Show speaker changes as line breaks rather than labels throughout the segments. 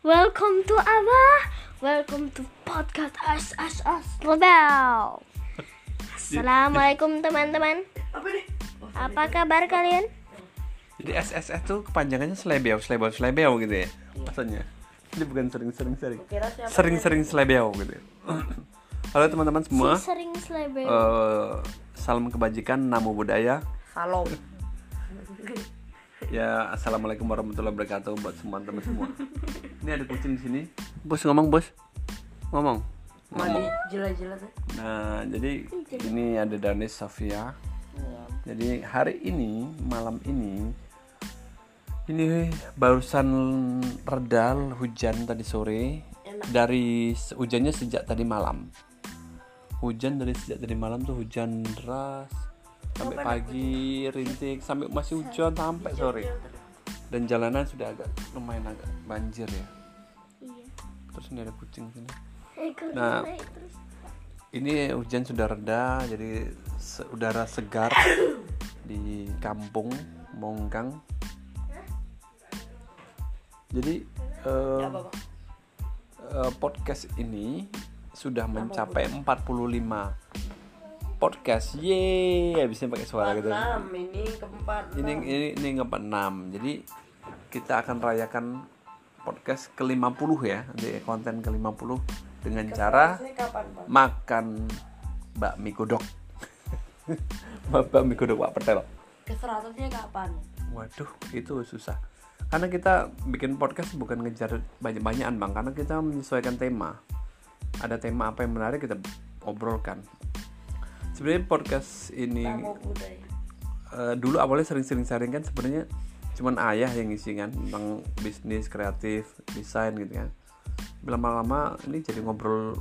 Welcome to apa? Welcome to podcast As As As Rebel. Assalamualaikum teman-teman.
Apa nih?
Apa kabar kalian?
Jadi SSS tuh kepanjangannya selebeo, selebeo, selebeo gitu ya. Maksudnya. Jadi bukan sering-sering sering. Sering-sering selebeo gitu. ya. Halo teman-teman semua.
Si sering selebel.
Eh, salam kebajikan, namo budaya.
Salam.
Ya, assalamualaikum warahmatullahi wabarakatuh buat semua teman semua. Ini ada kucing di sini. Bos ngomong, bos. Ngomong.
Mandi jilat-jilat ya.
Nah, jadi ini ada Danis Sofia.
Iya.
Jadi hari ini, malam ini ini barusan redal hujan tadi sore. Dari hujannya sejak tadi malam. Hujan dari sejak tadi malam tuh hujan deras sampai pagi rintik sampai masih hujan sampai sore. Dan jalanan sudah agak lumayan agak banjir ya.
Iya.
Terus ini ada kucing sini.
Ekor
Nah. Ini hujan sudah reda, jadi se- udara segar di kampung Mongkang. Jadi eh, eh, podcast ini sudah mencapai 45 podcast. Yeay, habisnya pakai suara gitu.
Enam ini keempat.
Ini ini ini ngepat 6. Jadi kita akan rayakan podcast ke-50 ya, di konten ke-50 dengan cara
Ini kapan, Pak?
makan bakmi godok bakmi godok Pak Petel
Ke seratusnya kapan?
waduh itu susah karena kita bikin podcast bukan ngejar banyak-banyakan bang karena kita menyesuaikan tema ada tema apa yang menarik kita obrolkan sebenarnya podcast ini eh, dulu awalnya sering-sering sharing kan sebenarnya cuman ayah yang ngisi kan tentang bisnis kreatif desain gitu kan. Lama-lama ini jadi ngobrol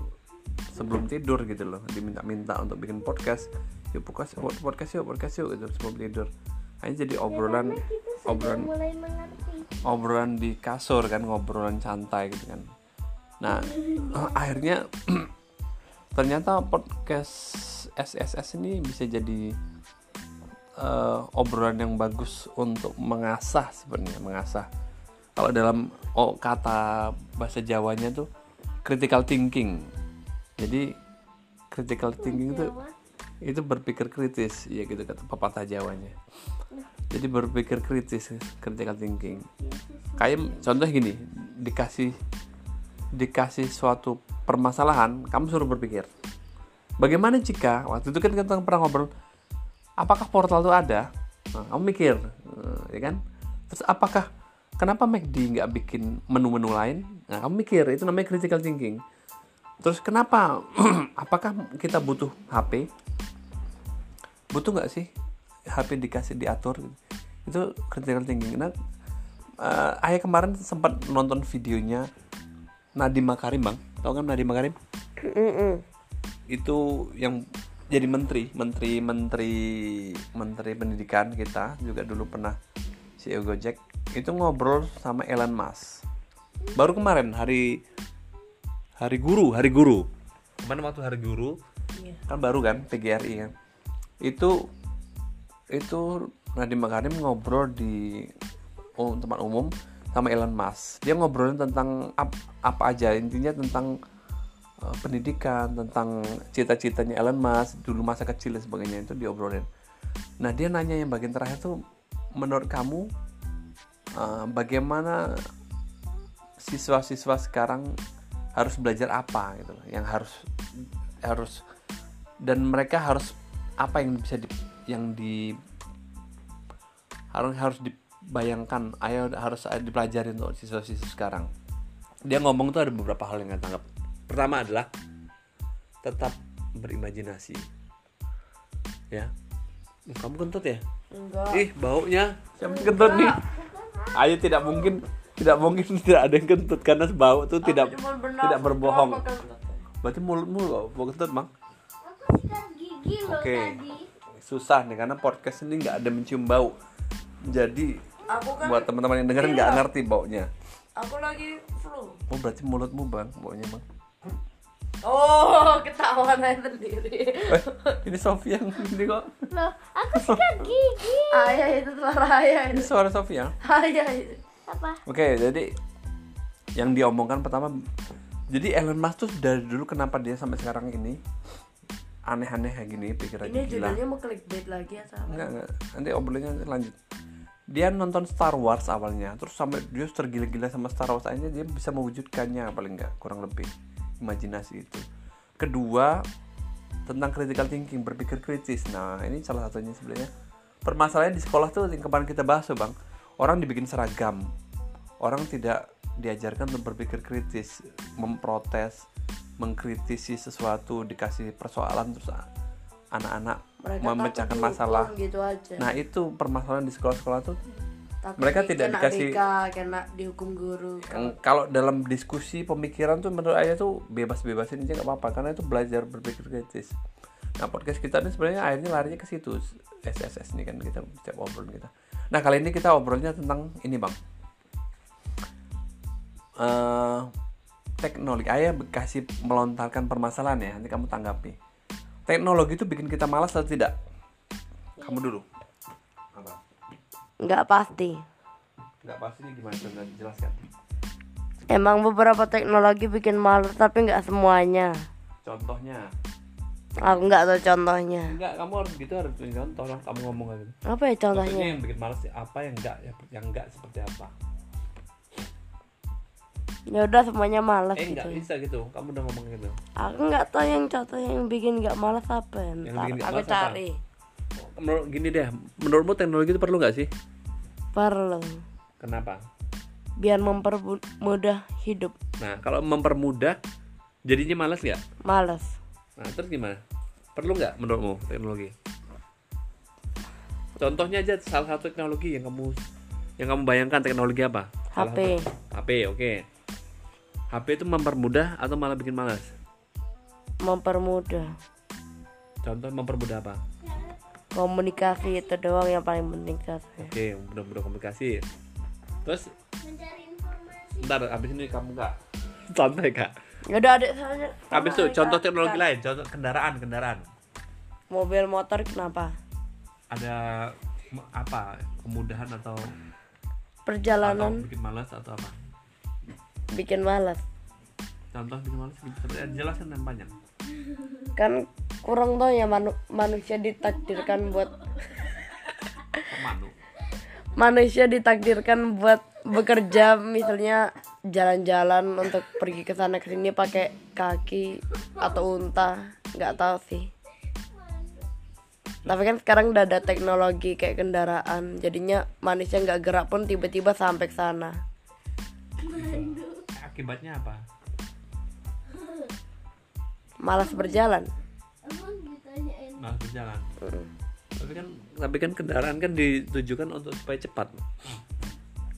sebelum tidur gitu loh diminta-minta untuk bikin podcast. Yuk podcast podcast yuk podcast yuk gitu sebelum tidur. Hanya jadi obrolan
sudah
obrolan obrolan di kasur kan ngobrolan santai gitu kan. Nah akhirnya ternyata podcast SSS ini bisa jadi eh, obrolan yang bagus untuk mengasah sebenarnya mengasah. Kalau dalam oh, kata bahasa Jawanya tuh critical thinking. Jadi critical thinking itu itu berpikir kritis. Ya gitu kata pepatah Jawanya. Jadi berpikir kritis critical thinking. Kayak contoh gini dikasih dikasih suatu permasalahan kamu suruh berpikir bagaimana jika waktu itu kan kita pernah ngobrol apakah portal itu ada? Nah, kamu mikir eh, ya kan? Terus apakah kenapa McD nggak bikin menu-menu lain? Nah kamu mikir itu namanya critical thinking. Terus kenapa apakah kita butuh HP butuh nggak sih HP dikasih diatur? Itu critical thinking. Nah eh, ayah kemarin sempat nonton videonya Nadiem Makarim bang. Tau kan Nadiem Makarim? Itu yang jadi menteri menteri menteri menteri pendidikan kita juga dulu pernah CEO Gojek. Itu ngobrol sama Elon Musk. Baru kemarin hari hari guru hari guru. Kemarin waktu hari guru.
Iya.
kan baru kan PGRI kan. Itu itu Nadiem Makarim ngobrol di um, tempat umum sama Elon Musk. Dia ngobrolin tentang ap- apa aja intinya tentang uh, pendidikan tentang cita-citanya Elon Musk dulu masa kecil dan sebagainya itu diobrolin. Nah dia nanya yang bagian terakhir tuh menurut kamu uh, bagaimana siswa-siswa sekarang harus belajar apa? Gitu yang harus harus dan mereka harus apa yang bisa di, yang di harus harus dibayangkan ayo harus dipelajari untuk siswa-siswa sekarang. Dia ngomong tuh ada beberapa hal yang saya tangkap pertama adalah tetap berimajinasi. Ya. Kamu kentut ya?
Enggak.
ih baunya. Siapa kentut nih? Ayo tidak mungkin tidak mungkin tidak ada yang kentut karena bau tuh tidak tidak berbohong. Berarti mulutmu loh bau kentut
loh
Oke.
tadi.
susah nih karena podcast ini nggak ada mencium bau. Jadi
Aku kan
buat teman-teman yang dengerin nggak ngerti baunya
aku lagi flu.
oh berarti mulutmu bang baunya bang
Oh, ketahuan aja sendiri.
eh, ini Sofia yang ini kok
Loh, aku sikat gigi.
Ayah itu suara ayah
ini suara Sofia
Ayah itu.
Apa?
oke jadi yang diomongkan pertama jadi Elon Musk tuh dari dulu kenapa dia sampai sekarang ini aneh-aneh kayak gini pikirannya
Ini
gila
judulnya mau clickbait lagi atau apa?
enggak enggak nanti obrolannya lanjut dia nonton Star Wars awalnya terus sampai dia tergila-gila sama Star Wars akhirnya dia bisa mewujudkannya paling enggak kurang lebih. Imajinasi itu. Kedua tentang critical thinking berpikir kritis. Nah ini salah satunya sebenarnya. Permasalahan di sekolah tuh yang kemarin kita bahas tuh bang. Orang dibikin seragam. Orang tidak diajarkan untuk berpikir kritis memprotes mengkritisi sesuatu dikasih persoalan terus anak-anak
Mereka
memecahkan masalah
gitu aja.
nah itu permasalahan di sekolah-sekolah tuh
Takut
mereka tidak
kena
dikasih-
kena dihukum guru.
kalau dalam diskusi pemikiran tuh menurut ayah tuh bebas-bebasin aja nggak apa-apa karena itu belajar berpikir kritis nah podcast kita ini sebenarnya akhirnya larinya ke situ SSS ini kan kita setiap obrolan kita nah kali ini kita obrolnya tentang ini bang Eh, teknologi ayah kasih melontarkan permasalahan ya nanti kamu tanggapi teknologi itu bikin kita malas atau tidak kamu dulu apa
Nggak pasti.
nggak pasti ini gimana coba jelaskan
Emang beberapa teknologi bikin malu tapi nggak semuanya.
contohnya
Aku nggak tahu contohnya.
Enggak, kamu harus gitu harus punya contoh lah kamu ngomong gitu.
Apa ya
Maksudnya
contohnya?
yang bikin males apa yang enggak yang enggak seperti apa?
Ya udah semuanya malas
Eh enggak
gitu.
bisa gitu. Kamu udah ngomong gitu.
Aku nggak tahu yang contoh yang bikin nggak malas apa.
Yang
Ntar
bikin
aku
malas apa?
cari.
Menurut gini deh, menurutmu teknologi itu perlu nggak sih?
Perlu.
Kenapa?
Biar mempermudah hidup.
Nah, kalau mempermudah jadinya malas nggak?
Malas.
Nah, terus gimana? Perlu nggak menurutmu teknologi? Contohnya aja salah satu teknologi yang kamu yang kamu bayangkan teknologi apa?
HP.
HP, oke. HP itu mempermudah atau malah bikin malas?
Mempermudah.
Contoh mempermudah apa?
Komunikasi itu doang yang paling penting saya.
Oke, mudah-mudah komunikasi. Terus, ntar abis ini kamu nggak santai kak.
Ya udah adik saya.
Abis itu contoh teknologi lain, contoh kendaraan, kendaraan.
Mobil motor kenapa?
Ada apa kemudahan atau atau
Perjalanan
bikin malas atau apa?
Bikin malas.
Contoh bikin malas, sebenarnya jelaskan yang panjang.
Kan kurang tau ya manu- manusia ditakdirkan buat
Manu.
manusia ditakdirkan buat bekerja misalnya jalan-jalan untuk pergi ke sana ke sini pakai kaki atau unta nggak tahu sih tapi kan sekarang udah ada teknologi kayak kendaraan jadinya manusia nggak gerak pun tiba-tiba sampai ke sana
Akibatnya apa?
malas berjalan
Malas berjalan. Tapi kan tapi kan kendaraan kan ditujukan untuk supaya cepat.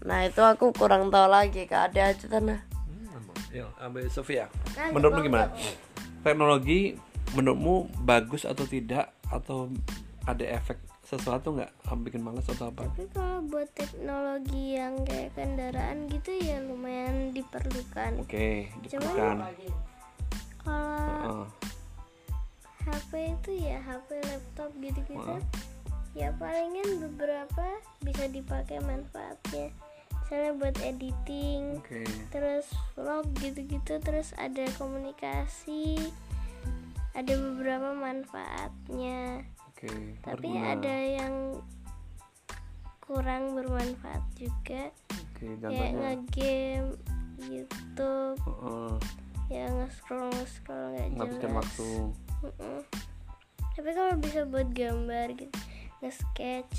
nah itu aku kurang tahu lagi kak ada aja sana
Ya, ambil Sofia. Menurutmu gimana? Teknologi menurutmu bagus atau tidak atau ada efek sesuatu nggak bikin malas atau apa?
Tapi kalau buat teknologi yang kayak kendaraan gitu ya lumayan diperlukan.
Oke, diperlukan.
Kalau
Heeh.
HP itu ya HP laptop gitu-gitu
Heeh.
ya palingan beberapa bisa dipakai manfaatnya misalnya buat editing
Oke.
terus vlog gitu-gitu terus ada komunikasi ada beberapa manfaatnya
Oke.
tapi
berguna.
ada yang kurang bermanfaat juga
Oke,
kayak ngegame YouTube
Heeh.
ya nge-scroll nge-scroll nggak jelas
waktu.
Mm-mm. tapi kalau bisa buat gambar gitu nge-sketch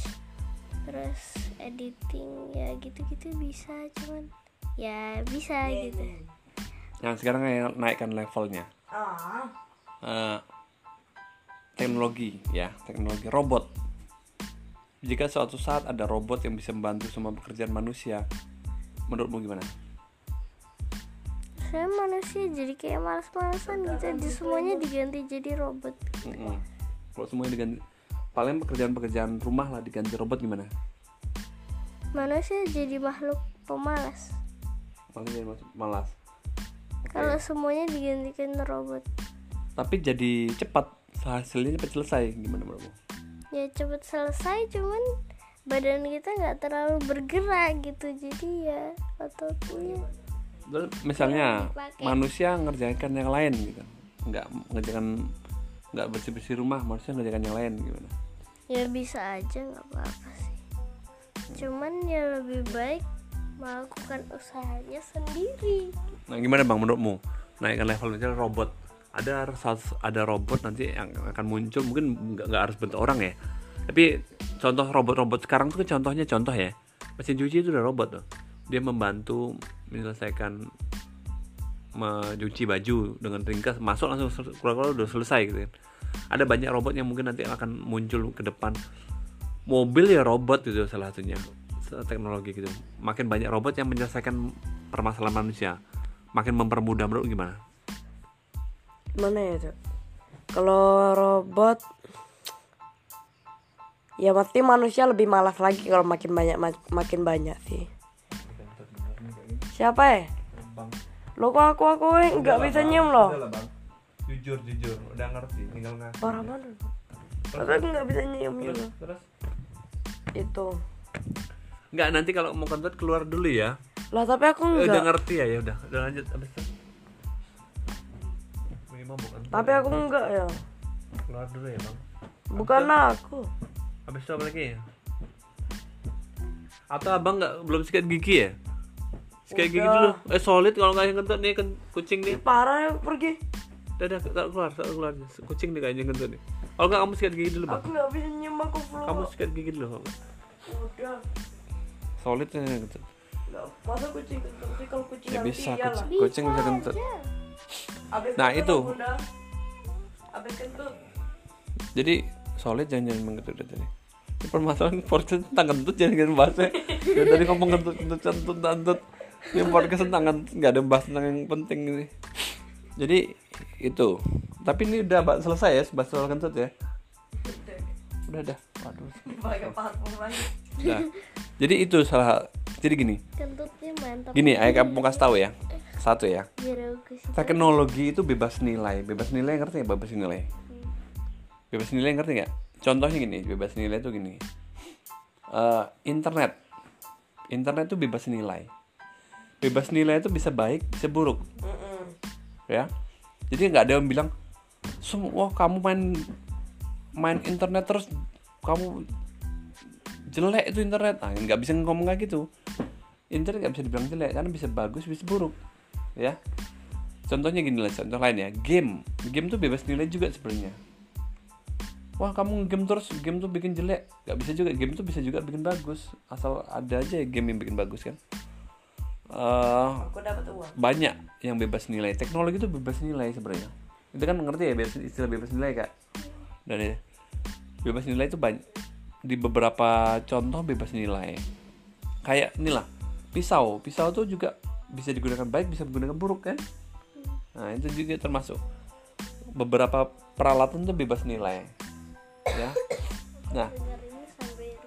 terus editing ya gitu-gitu bisa cuman ya bisa gitu
Yang sekarang yang naikkan levelnya. Eh, teknologi ya, teknologi robot. Jika suatu saat ada robot yang bisa membantu semua pekerjaan manusia, menurutmu gimana?
saya manusia jadi kayak malas-malasan gitu di semuanya diganti jadi robot
Mm-mm. Kalau semuanya diganti, paling pekerjaan-pekerjaan rumah lah diganti robot gimana?
manusia jadi makhluk pemalas
Paling jadi malas. Oke.
kalau semuanya digantikan robot
Tapi jadi cepat, hasilnya cepat selesai. Gimana menurutmu?
ya cepet selesai cuman badan kita nggak terlalu bergerak gitu jadi ya ototnya
misalnya
dipakai.
manusia ngerjakan yang lain gitu nggak ngerjakan nggak bersih bersih rumah manusia ngerjakan yang lain gimana
ya bisa aja nggak apa-apa sih cuman ya lebih baik melakukan usahanya sendiri
nah gimana bang menurutmu naikkan level misalnya robot ada ada robot nanti yang akan muncul. Mungkin nggak harus bentuk orang ya. Tapi contoh robot-robot sekarang tuh kan contohnya contoh ya. Mesin cuci itu udah robot tuh. Dia membantu menyelesaikan mencuci baju dengan ringkas. Masuk langsung keluar-keluar udah selesai gitu kan. Ada banyak robot yang mungkin nanti akan muncul ke depan. Mobil ya robot gitu salah satunya. Teknologi gitu. Makin banyak robot yang menyelesaikan permasalahan manusia makin mempermudah menurut gimana
Mana ya, Cok? Kalau robot Ya pasti manusia lebih malas lagi kalau makin banyak ma- makin banyak sih. Siapa ya? Lo kok aku aku eh, nggak bisa nyium loh.
jujur jujur udah ngerti tinggal ngasih
Parah banget. Tapi aku nggak bisa nyium juga.
terus
Itu.
nggak nanti kalau mau kentut keluar dulu ya
Lah tapi aku
Eh, udah
enggak.
ngerti ya ya udah udah lanjut abis itu Bagaimana bukan
Tapi aku enggak ya.
keluar dulu ya bang
Bukan aku.
habis itu apa lagi ya atau abang nggak belum sikat gigi ya sikat gigi dulu eh solid kalau nggak yang kentut nih kucing nih
Parah ya pergi.
udah udah tak keluar tak keluar kucing nih kayaknya kentut nih kalau nggak kamu sikat gigi dulu bang
Aku nggak bisa nyium aku flu.
kamu sikat gigi dulu nggak.
Udah.
solid nih yang kentut
Nggak. Masa kucing kentut sih kalau kucing
ya bisa kucing, kucing bisa kentut
aja.
Abis
Nah, itu.
Abis
jadi solid jangan jangan mengkentut dari tadi. Ini permasalahan podcast tentang kentut jangan jangan bahas ya. Dari tadi ngomong kentut kentut kentut kentut ini podcast tentang kentut nggak ada bahas tentang yang penting ini. Jadi itu. Tapi ini udah Mbak, selesai ya bahas soal kentut ya? Udah udah. Waduh. Udah jadi itu salah jadi gini.
Kentutnya mantap.
Gini ayah kamu mau kasih tahu ya satu ya?
Sih.
Teknologi itu bebas nilai. Bebas nilai ngerti nggak? Bebas nilai. Bebas nilai ngerti nggak? Contohnya gini bebas nilai itu gini. Eh, internet. Internet itu bebas nilai. Bebas nilai itu bisa baik bisa buruk. Ya? Jadi nggak ada yang bilang semua kamu main main internet terus kamu jelek itu internet. Ah nggak bisa ngomong kayak gitu. Internet nggak bisa dibilang jelek karena bisa bagus bisa buruk ya. Contohnya gini lah contoh lain ya. Game. Game tuh bebas nilai juga sebenarnya. Wah kamu game terus game tuh bikin jelek. Nggak bisa juga game tuh bisa juga bikin bagus. Asal ada aja game yang bikin bagus kan? Eh,
Aku dapat uang.
banyak yang bebas nilai. Teknologi itu bebas nilai sebenarnya. Itu kan mengerti ya bebas, istilah bebas nilai kak? Dan ya, bebas nilai itu banyak. Di beberapa contoh bebas nilai. Kayak inilah pisau. Pisau tuh juga bisa digunakan baik bisa digunakan buruk kan nah itu juga termasuk beberapa peralatan tuh bebas nilai ya nah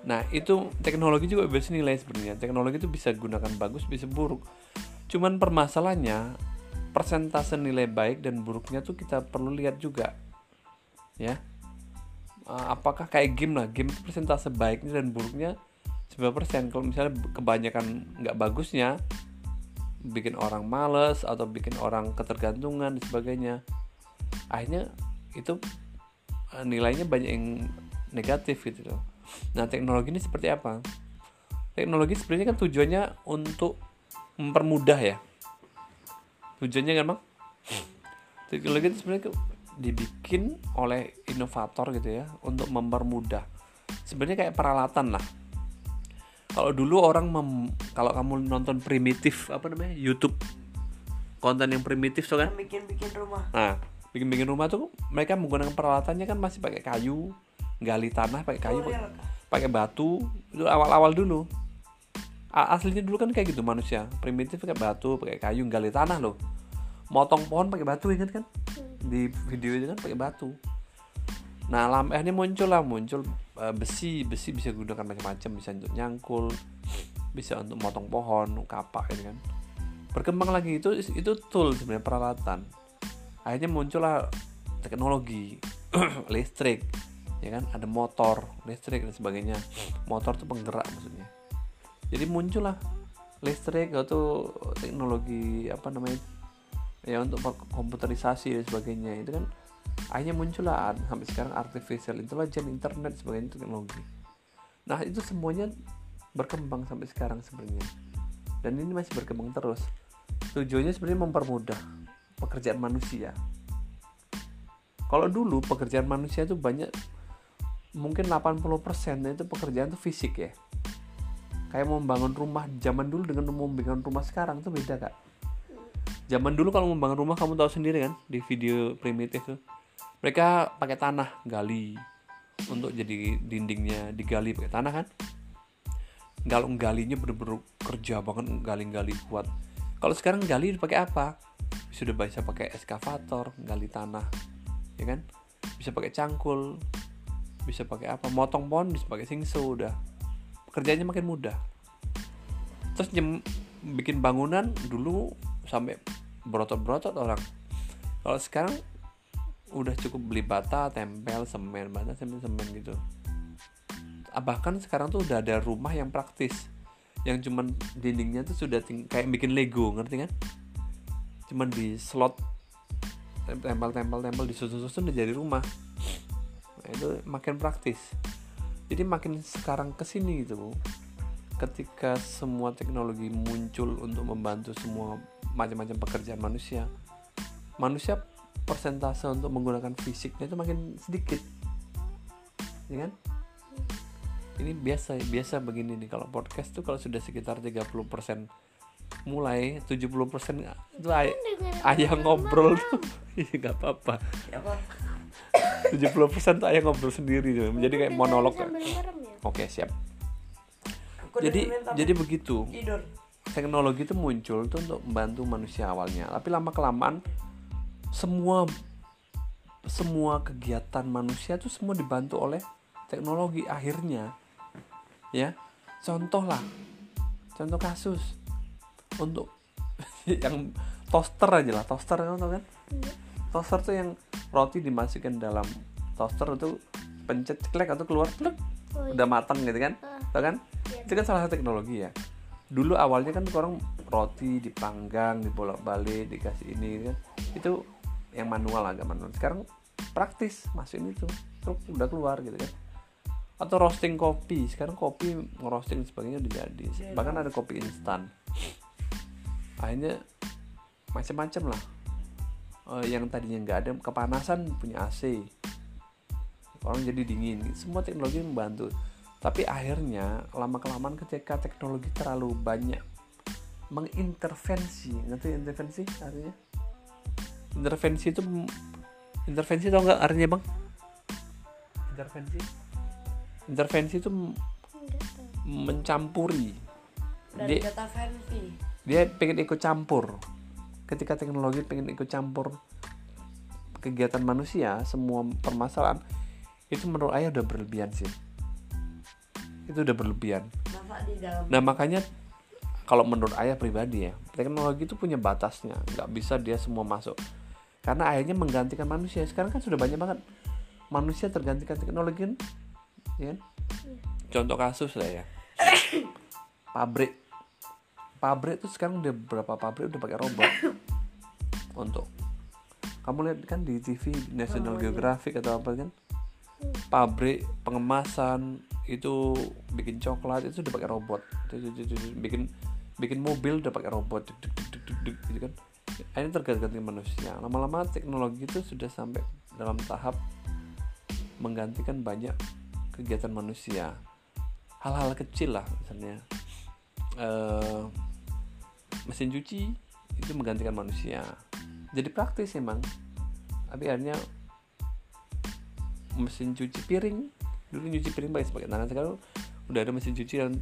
Nah itu teknologi juga bebas nilai sebenarnya. Teknologi itu bisa gunakan bagus, bisa buruk. Cuman permasalahannya persentase nilai baik dan buruknya tuh kita perlu lihat juga, ya. Eh, apakah kayak game lah, game persentase baiknya dan buruknya 9% Kalau misalnya kebanyakan nggak bagusnya, bikin orang males atau bikin orang ketergantungan dan sebagainya, akhirnya itu eh, nilainya banyak yang negatif gitu loh. Nah, teknologi ini seperti apa? Teknologi sebenarnya kan tujuannya untuk mempermudah ya. Tujuannya kan, Bang? Teknologi itu sebenarnya dibikin oleh inovator gitu ya untuk mempermudah. Sebenarnya kayak peralatan lah. Kalau dulu orang mem- kalau kamu nonton primitif apa namanya? YouTube konten yang primitif tuh kan?
Bikin-bikin rumah.
Nah, bikin-bikin rumah tuh mereka menggunakan peralatannya kan masih pakai kayu, gali tanah pakai kayu,
Oh, iya,
pakai batu. Itu awal-awal dulu. Aslinya dulu kan kayak gitu manusia, primitif pakai batu, pakai kayu, gali tanah loh. Motong pohon pakai batu ingat kan? Di video itu kan pakai batu. Nah, lam- akhirnya muncul lah, muncul eh, besi, besi bisa digunakan macam-macam, bisa untuk nyangkul, bisa untuk motong pohon, kapak gitu kan. Berkembang lagi itu itu tool sebenarnya peralatan. Akhirnya muncullah teknologi listrik ya kan? Ada motor listrik dan sebagainya. Motor itu penggerak maksudnya. Jadi muncullah listrik atau teknologi apa namanya ya untuk komputerisasi dan sebagainya itu kan akhirnya muncul lah sampai sekarang artificial intelligence internet sebagainya itu teknologi. Nah itu semuanya berkembang sampai sekarang sebenarnya. Dan ini masih berkembang terus. Tujuannya sebenarnya mempermudah pekerjaan manusia. Kalau dulu pekerjaan manusia itu banyak mungkin 80% itu pekerjaan itu fisik ya. Kayak membangun rumah zaman dulu dengan membangun rumah sekarang itu beda kak. Zaman dulu kalau membangun rumah kamu tahu sendiri kan di video primitif tuh mereka pakai tanah gali. Untuk jadi dindingnya digali pakai tanah kan? Kalau galinya bener-bener kerja banget gali-gali kuat. Kalau sekarang gali pakai apa? Sudah bisa pakai eskavator gali tanah ya kan? Bisa pakai cangkul bisa pakai apa? Motong pohon bisa pakai singso udah. Kerjanya makin mudah. Terus nyem, bikin bangunan dulu sampai berotot-berotot orang. Kalau sekarang udah cukup beli bata tempel semen bata semen semen gitu. Ah, bahkan sekarang tuh udah ada rumah yang praktis. Yang cuman dindingnya tuh sudah kayak bikin Lego ngerti kan? Cuman di slot tempel tempel tempel disusun-susun udah jadi rumah. Nah, itu makin praktis. Jadi makin sekarang ke sini gitu ketika semua teknologi muncul untuk membantu semua macam-macam pekerjaan manusia manusia persentase untuk menggunakan fisiknya itu makin sedikit. Ya kan? Ini biasa biasa begini nih. Kalau podcast tuh kalau sudah sekitar 30% mulai 70% itu ay ayah ngobrol tuh. Iya, nggak apa-apa.
Ya apa?
70% tuh ayah ngobrol sendiri tuh. menjadi kayak monolog.
ya?
Oke siap.
Aku
jadi jadi begitu.
Tidur.
teknologi itu muncul tuh untuk membantu manusia awalnya. Tapi lama kelamaan semua semua kegiatan manusia tuh semua dibantu oleh teknologi akhirnya ya. Contoh lah contoh kasus untuk yang toaster aja lah toaster kan tau kan? Toaster tuh yang roti dimasukkan dalam toaster itu pencet ceklek atau keluar plek,
Oh, iya.
udah matang gitu kan? Tau kan? Itu kan salah satu teknologi ya. Dulu awalnya kan orang roti dipanggang dibolak balik dikasih ini gitu kan. Itu yang manual agak manual. Sekarang praktis masukin itu terus udah keluar gitu kan. Atau roasting kopi sekarang kopi ngerosting sebagainya udah jadi. Bahkan ada kopi instan. Akhirnya macam-macam lah. Eh, yang tadinya nggak ada kepanasan punya AC orang jadi dingin. Semua teknologi membantu. Tapi akhirnya lama kelamaan ketika teknologi terlalu banyak mengintervensi. Ngerti intervensi artinya? Intervensi itu intervensi tau nggak artinya bang? Intervensi? Intervensi itu mencampuri.
Dari
dia
kata fancy.
dia pengen ikut campur. Ketika teknologi pengen ikut campur kegiatan manusia semua permasalahan itu menurut ayah udah berlebihan sih. Itu udah berlebihan.
Masa di dalam.
Nah makanya kalau menurut ayah pribadi ya teknologi itu punya batasnya. Nggak bisa dia semua masuk. Karena akhirnya menggantikan manusia. Sekarang kan sudah banyak banget. Manusia tergantikan teknologi kan? Ya kan? contoh kasus lah ya. Pabrik. Pabrik itu sekarang udah berapa pabrik udah pakai robot. Untuk kamu lihat kan di TV National Geographic atau apa kan? Pabrik pengemasan itu bikin coklat itu udah pakai robot. Bikin bikin mobil udah pakai robot Duk, duk, duk, duk, duk, gitu kan. Ini terganti manusia. Lama-lama teknologi itu sudah sampai dalam tahap menggantikan banyak kegiatan manusia. Hal-hal kecil lah misalnya. Eh, mesin cuci itu menggantikan manusia. Jadi praktis emang. Tapi akhirnya mesin cuci piring dulu nyuci piring pakai pakai tangan sekarang udah ada mesin cuci yang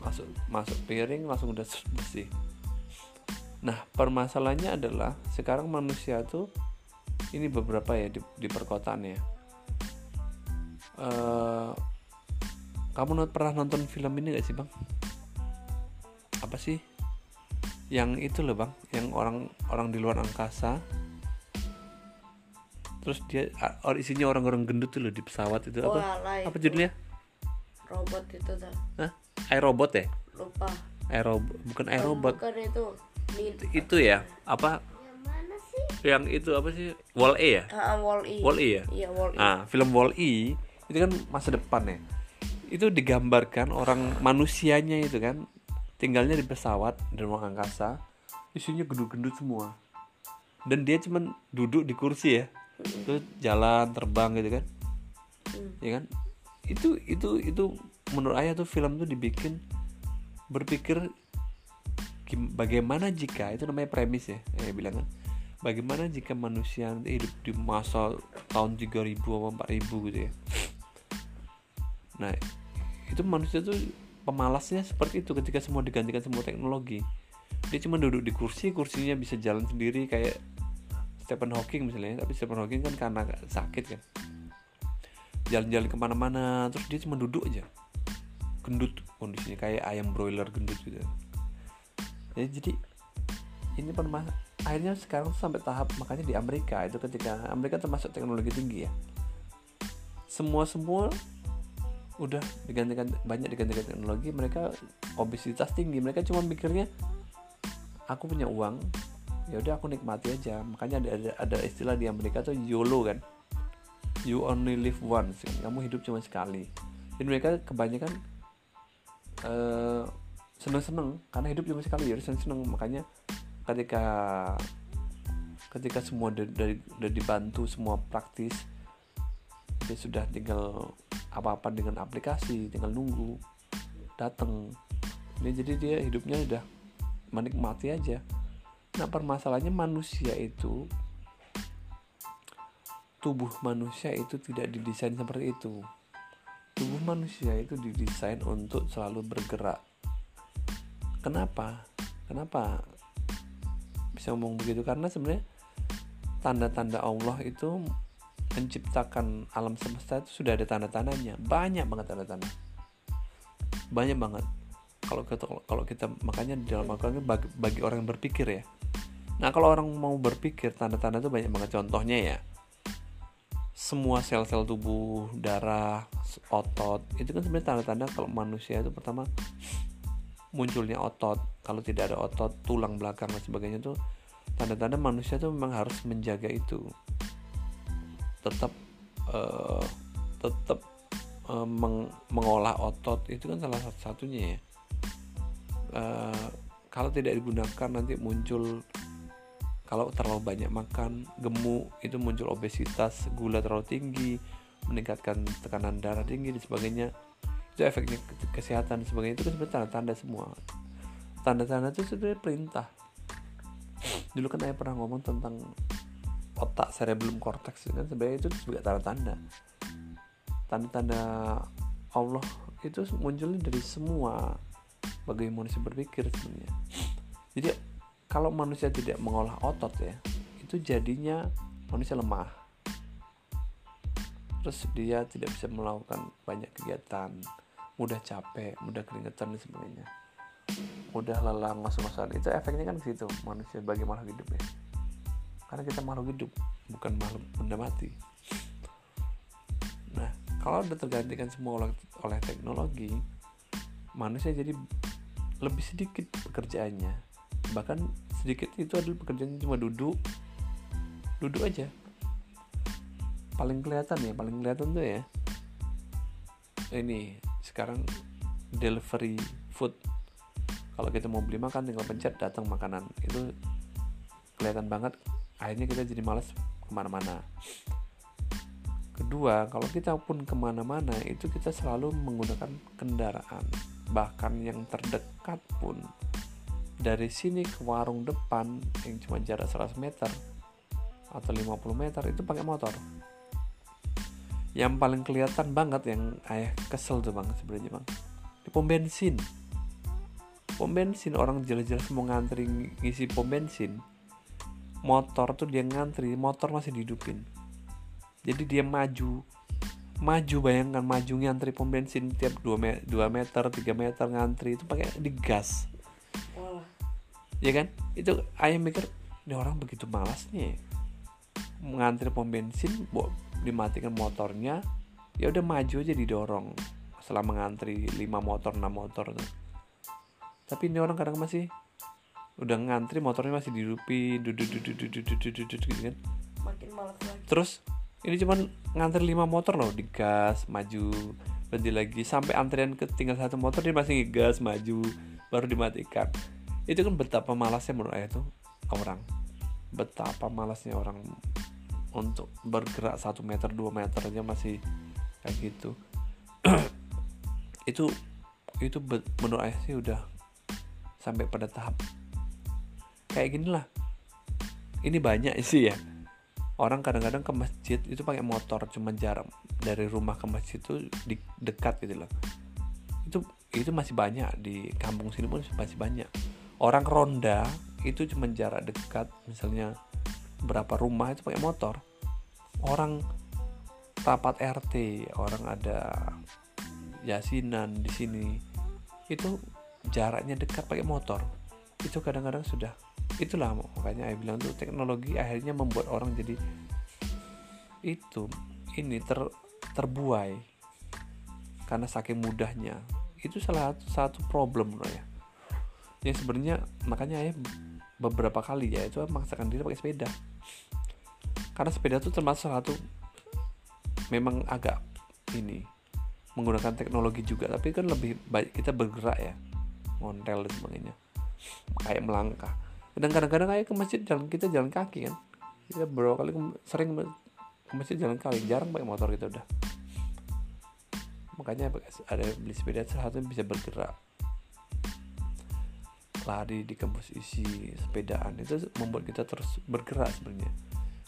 masuk masuk piring langsung udah bersih. Nah permasalahannya adalah sekarang manusia tuh ini beberapa ya di, di perkotaan ya. Eh, kamu not- pernah nonton film ini gak sih bang? Apa sih? Yang itu loh bang yang orang orang di luar angkasa. Terus dia isinya orang-orang gendut tuh loh di pesawat itu. Apa?
Lah
apa
itu.
judulnya?
Robot itu tuh.
Hah? iRobot ya?
Lupa.
Aero bukan aerobot
bukan itu.
Itu ya? Apa?
Yang mana sih?
Yang itu apa sih? Wall E ya?
Ah, wall E.
Wall E ya?
Iya wall E.
Nah, film Wall E itu kan masa depan ya. Itu digambarkan orang manusianya itu kan tinggalnya di pesawat di ruang angkasa, isinya gendut-gendut semua. Dan dia cuman duduk di kursi ya. Terus jalan terbang gitu kan. Ya kan? Itu itu itu menurut ayah tuh film tuh dibikin berpikir bagaimana jika itu namanya premis ya, ya bilang kan. Bagaimana jika manusia nanti hidup di masa tahun 3000 atau 4000 gitu ya. Nah, itu manusia tuh pemalasnya seperti itu ketika semua digantikan semua teknologi. Dia cuma duduk di kursi, kursinya bisa jalan sendiri kayak Stephen Hawking misalnya, tapi Stephen Hawking kan karena sakit kan. Jalan-jalan ke mana-mana, terus dia cuma duduk aja. Gendut kondisinya kayak ayam broiler gendut gitu. Ya, jadi ini perma akhirnya sekarang sampai tahap makanya di Amerika itu ketika Amerika termasuk teknologi tinggi ya semua semua udah digantikan banyak digantikan teknologi mereka obesitas tinggi mereka cuma mikirnya aku punya uang ya udah aku nikmati aja makanya ada, ada ada istilah di Amerika tuh YOLO kan you only live once kan. kamu hidup cuma sekali dan mereka kebanyakan eh seneng-seneng karena hidup cuma sekali ya seneng-seneng. Makanya ketika ketika semua udah, udah, dibantu semua praktis dia sudah tinggal apa-apa dengan aplikasi tinggal nunggu datang ini jadi dia hidupnya udah menikmati aja. Nah permasalahannya manusia itu tubuh manusia itu tidak didesain seperti itu tubuh manusia itu didesain untuk selalu bergerak. Kenapa? Kenapa bisa ngomong begitu? Karena sebenarnya tanda-tanda Allah itu menciptakan alam semesta itu sudah ada tanda-tandanya. Banyak banget tanda-tanda. Banyak banget. Kalau kita kalau kita makanya di dalam Al-Quran bagi, bagi orang yang berpikir ya. Nah kalau orang mau berpikir tanda-tanda itu banyak banget. Contohnya ya semua sel-sel tubuh darah otot itu kan sebenarnya tanda-tanda kalau manusia itu pertama munculnya otot. Kalau tidak ada otot tulang belakang dan sebagainya itu tanda-tanda manusia itu memang harus menjaga itu. Tetap eh, tetap eh, meng- mengolah otot itu kan salah satu satunya ya. Eh, kalau tidak digunakan nanti muncul kalau terlalu banyak makan gemuk itu muncul obesitas gula terlalu tinggi meningkatkan tekanan darah tinggi dan sebagainya. Itu efeknya ke- kesehatan dan sebagainya. Itu kan sebenarnya tanda-tanda semua. Tanda-tanda itu sebenarnya perintah. Dulu kan saya pernah ngomong tentang otak cerebellum cortex kan sebenarnya itu sebagai tanda-tanda. Tanda-tanda Allah itu munculnya dari semua bagaimana manusia berpikir sebenarnya. Jadi kalau manusia tidak mengolah otot ya itu jadinya manusia lemah. Terus dia tidak bisa melakukan banyak kegiatan mudah capek mudah keringetan dan sebagainya. Mudah lelah ngos-ngosan. Itu efeknya kan ke situ manusia sebagai makhluk hidup ya. Karena kita makhluk hidup bukan makhluk benda mati. Nah kalau udah tergantikan semua oleh, oleh teknologi manusia jadi lebih sedikit pekerjaannya. Bahkan sedikit itu adalah pekerjaannya cuma duduk. Duduk aja. Paling kelihatan ya paling kelihatan tuh ya. Ini sekarang delivery food. Kalau kita mau beli makan tinggal pencet datang makanan. Itu kelihatan banget. Akhirnya kita jadi malas ke mana-mana. Kedua kalau kita pun ke mana-mana itu kita selalu menggunakan kendaraan. Bahkan yang terdekat pun dari sini ke warung depan yang cuma jarak 100 meter atau 50 meter itu pakai motor. Yang paling kelihatan banget yang ayah kesel tuh bang sebenarnya bang di pom bensin. Pom bensin orang jelas-jelas mau ngantri ngisi pom bensin motor tuh dia ngantri motor masih dihidupin. Jadi dia maju maju bayangkan maju ngantri pom bensin tiap 2, me 2 meter 3 meter ngantri itu pakai digas ya kan itu ayah mikir ini orang begitu malasnya ya. ngantri pom bensin bo- dimatikan motornya ya udah maju aja didorong setelah mengantri 5 motor 6 motor tuh tapi ini orang kadang masih udah ngantri motornya masih duduk gitu kan
makin malas lagi
terus ini cuman ngantri 5 motor loh digas maju berhenti lagi sampai antrian ke tinggal satu motor dia masih ngegas maju baru dimatikan itu kan betapa malasnya menurut saya tuh orang. Betapa malasnya orang untuk bergerak satu meter dua meter aja masih kayak gitu. Itu itu menurut saya sih udah sampai pada tahap. Kayak gini lah. Ini banyak sih ya. Orang kadang-kadang ke masjid itu pakai motor cuma jarak dari rumah ke masjid itu di, dekat gitu loh. Itu itu masih banyak di kampung sini pun masih banyak orang ronda itu cuma jarak dekat misalnya berapa rumah itu pakai motor. Orang rapat RT orang ada yasinan di sini itu jaraknya dekat pakai motor. Itu kadang-kadang sudah itulah makanya saya bilang tuh teknologi akhirnya membuat orang jadi itu ini ter terbuai. Karena saking mudahnya. Itu salah satu, satu problem loh ya yang sebenarnya makanya ya beberapa kali ya itu memaksakan diri pakai sepeda. Karena sepeda itu termasuk satu memang agak ini menggunakan teknologi juga tapi kan lebih baik kita bergerak ya ngontel dan sebagainya kayak melangkah. Dan kadang-kadang kayak ke masjid jalan kita jalan kaki kan. Kita beberapa kali sering ke masjid jalan kaki jarang pakai motor kita udah. Makanya ada beli sepeda salah satu bisa bergerak lari di kampus isi sepedaan itu membuat kita terus bergerak sebenarnya.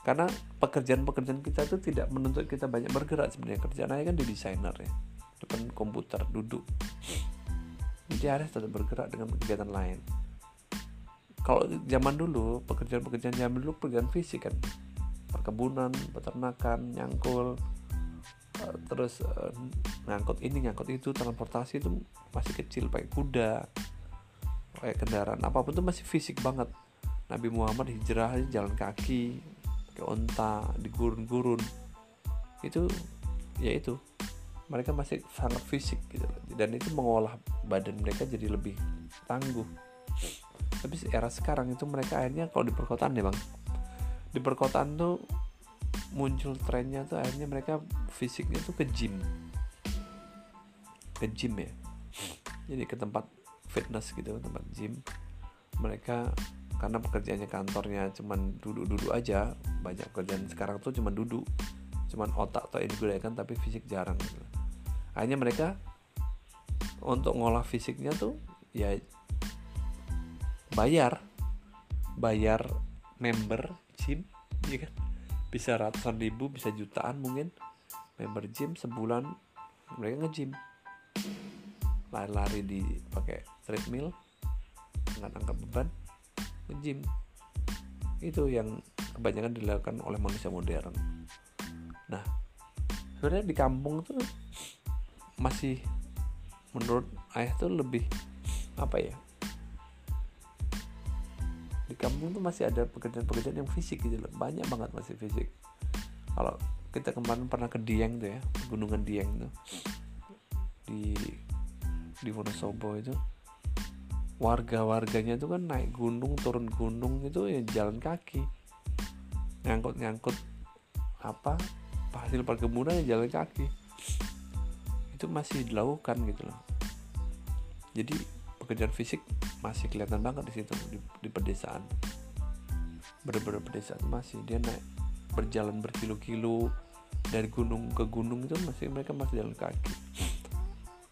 Karena pekerjaan-pekerjaan kita itu tidak menuntut kita banyak bergerak sebenarnya. Kerjaan saya kan di desainer ya depan komputer duduk. Jadi harus tetap bergerak dengan kegiatan lain. Kalau zaman dulu pekerjaan-pekerjaan zaman dulu pekerjaan fisik kan. Perkebunan peternakan nyangkul eh, terus eh, ngangkut ini ngangkut itu transportasi itu masih kecil pakai kuda pakai kendaraan apa pun itu masih fisik banget. Nabi Muhammad hijrah jalan kaki pakai onta di gurun-gurun itu ya itu. Mereka masih sangat fisik gitu. Dan itu mengolah badan mereka jadi lebih tangguh. Tapi era sekarang itu mereka akhirnya kalau di perkotaan ya bang. Di perkotaan tuh muncul trennya tuh akhirnya mereka fisiknya tuh ke gym. Ke gym ya. Jadi ke tempat fitness gitu tempat gym. Mereka karena pekerjaannya kantornya cuman duduk-duduk aja banyak pekerjaan sekarang tuh cuman duduk. Cuman otak tuh digunakan tapi fisik jarang gitu. akhirnya mereka untuk ngolah fisiknya tuh ya bayar. Bayar member gym ya kan? Bisa ratusan ribu bisa jutaan mungkin. Member gym sebulan mereka nge-gym. Lari-lari di pakai treadmill angkat angkat beban nge-gym. Itu yang kebanyakan dilakukan oleh manusia modern. Nah sebenarnya di kampung tuh masih menurut ayah tuh lebih apa ya di kampung tuh masih ada pekerjaan-pekerjaan yang fisik gitu loh. Banyak banget masih fisik. Kalau kita kemarin pernah ke Dieng tuh ya gunungan Dieng tuh. Di di Wonosobo itu warga-warganya itu kan naik gunung turun gunung itu ya jalan kaki. Ngangkut-ngangkut apa hasil perkebunan ya jalan kaki. Itu masih dilakukan gitu loh. Jadi pekerjaan fisik masih kelihatan banget di situ di, di pedesaan. Bener-bener pedesaan masih dia naik berjalan berkilo-kilo dari gunung ke gunung itu masih mereka masih jalan kaki.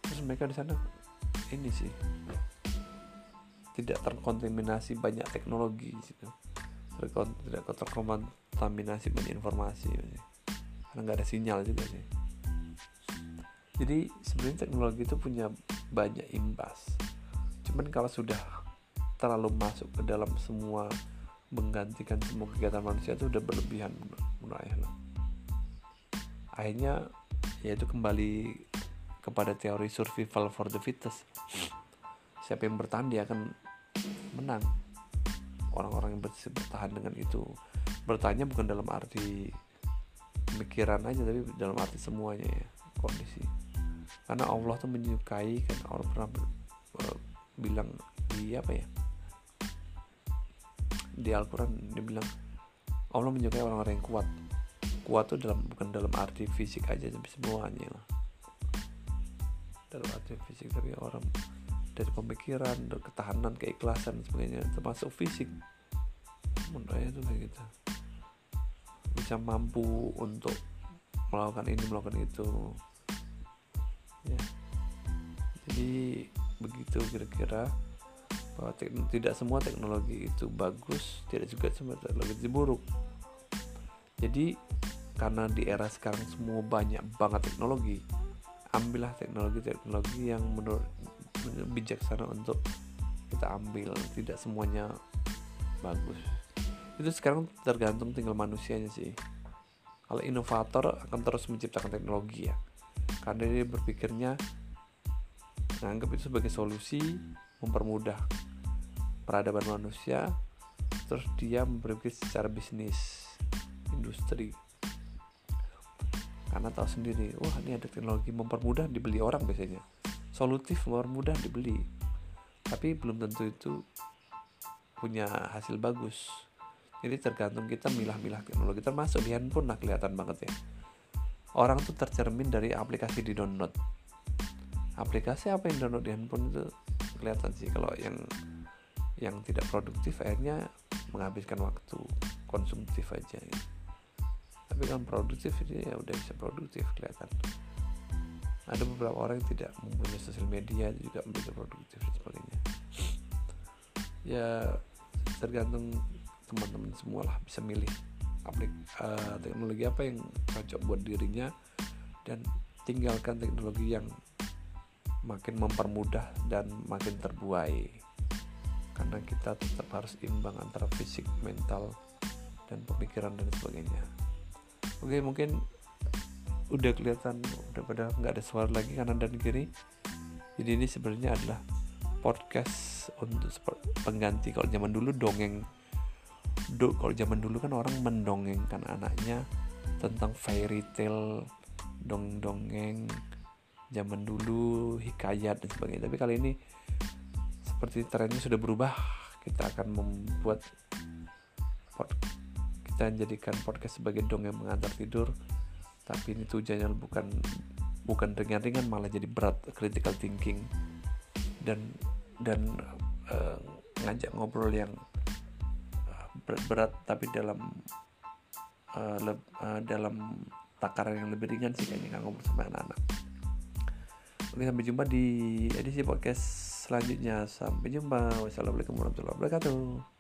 Terus mereka di sana ini sih tidak terkontaminasi banyak teknologi Terkon- tidak terkontaminasi banyak informasi sih. karena nggak ada sinyal juga sih jadi sebenarnya teknologi itu punya banyak imbas cuman kalau sudah terlalu masuk ke dalam semua menggantikan semua kegiatan manusia itu udah berlebihan menurut loh. akhirnya yaitu kembali kepada teori survival for the fittest siapa yang bertahan dia akan menang. Orang-orang yang bertahan dengan itu. Bertahannya bukan dalam arti pemikiran aja tapi dalam arti semuanya ya kondisi. Karena Allah tuh menyukai kan Allah pernah eh, bilang di apa ya? Di Al-Quran dibilang Allah menyukai orang-orang yang kuat. Kuat tuh dalam bukan dalam arti fisik aja tapi semuanya lah. Dalam arti fisik tapi orang dari pemikiran dari ketahanan keikhlasan dan sebagainya. Termasuk fisik. Menurut saya itu kayak gitu. Bisa mampu untuk melakukan ini melakukan itu. Ya. Jadi begitu kira-kira bahwa tidak semua teknologi itu bagus tidak juga semua teknologi itu buruk. Jadi karena di era sekarang semua banyak banget teknologi ambillah teknologi-teknologi yang menurut bijaksana untuk kita ambil. Tidak semuanya bagus. Itu sekarang tergantung tinggal manusianya sih. Kalau inovator akan terus menciptakan teknologi ya. Karena dia berpikirnya menganggap itu sebagai solusi mempermudah peradaban manusia. Terus dia berpikir secara bisnis industri. Karena tahu sendiri wah ini ada teknologi mempermudah dibeli orang biasanya solutif mempermudah dibeli. Tapi belum tentu itu punya hasil bagus. Jadi tergantung kita milah-milah teknologi. Termasuk di handphone nah kelihatan banget ya. Orang tuh tercermin dari aplikasi di download. Aplikasi apa yang download di handphone itu? Kelihatan sih kalau yang yang tidak produktif akhirnya menghabiskan waktu konsumtif aja. Ya. tapi kan produktif ini ya udah bisa produktif kelihatan ada beberapa orang yang tidak mempunyai sosial media juga bisa produktif dan sebagainya ya tergantung teman-teman semua lah bisa milih aplik uh, teknologi apa yang cocok buat dirinya dan tinggalkan teknologi yang makin mempermudah dan makin terbuai karena kita tetap harus imbang antara fisik, mental, dan pemikiran dan sebagainya. Oke mungkin udah kelihatan udah pada nggak ada suara lagi kanan dan kiri. Jadi ini sebenarnya adalah podcast untuk pengganti kalau zaman dulu dongeng. Do, kalau zaman dulu kan orang mendongengkan anaknya tentang fairy tale, dongeng-dongeng zaman dulu hikayat dan sebagainya tapi kali ini seperti trennya sudah berubah kita akan membuat pod, kita jadikan podcast sebagai dongeng mengantar tidur tapi ini tujuannya bukan bukan ringan-ringan malah jadi berat critical thinking dan dan uh, ngajak ngobrol yang berat-berat tapi dalam uh, le, uh, dalam takaran yang lebih ringan sih kayaknya ngobrol sama anak-anak Oke sampai jumpa di edisi podcast selanjutnya. Sampai jumpa. Wassalamualaikum warahmatullahi wabarakatuh.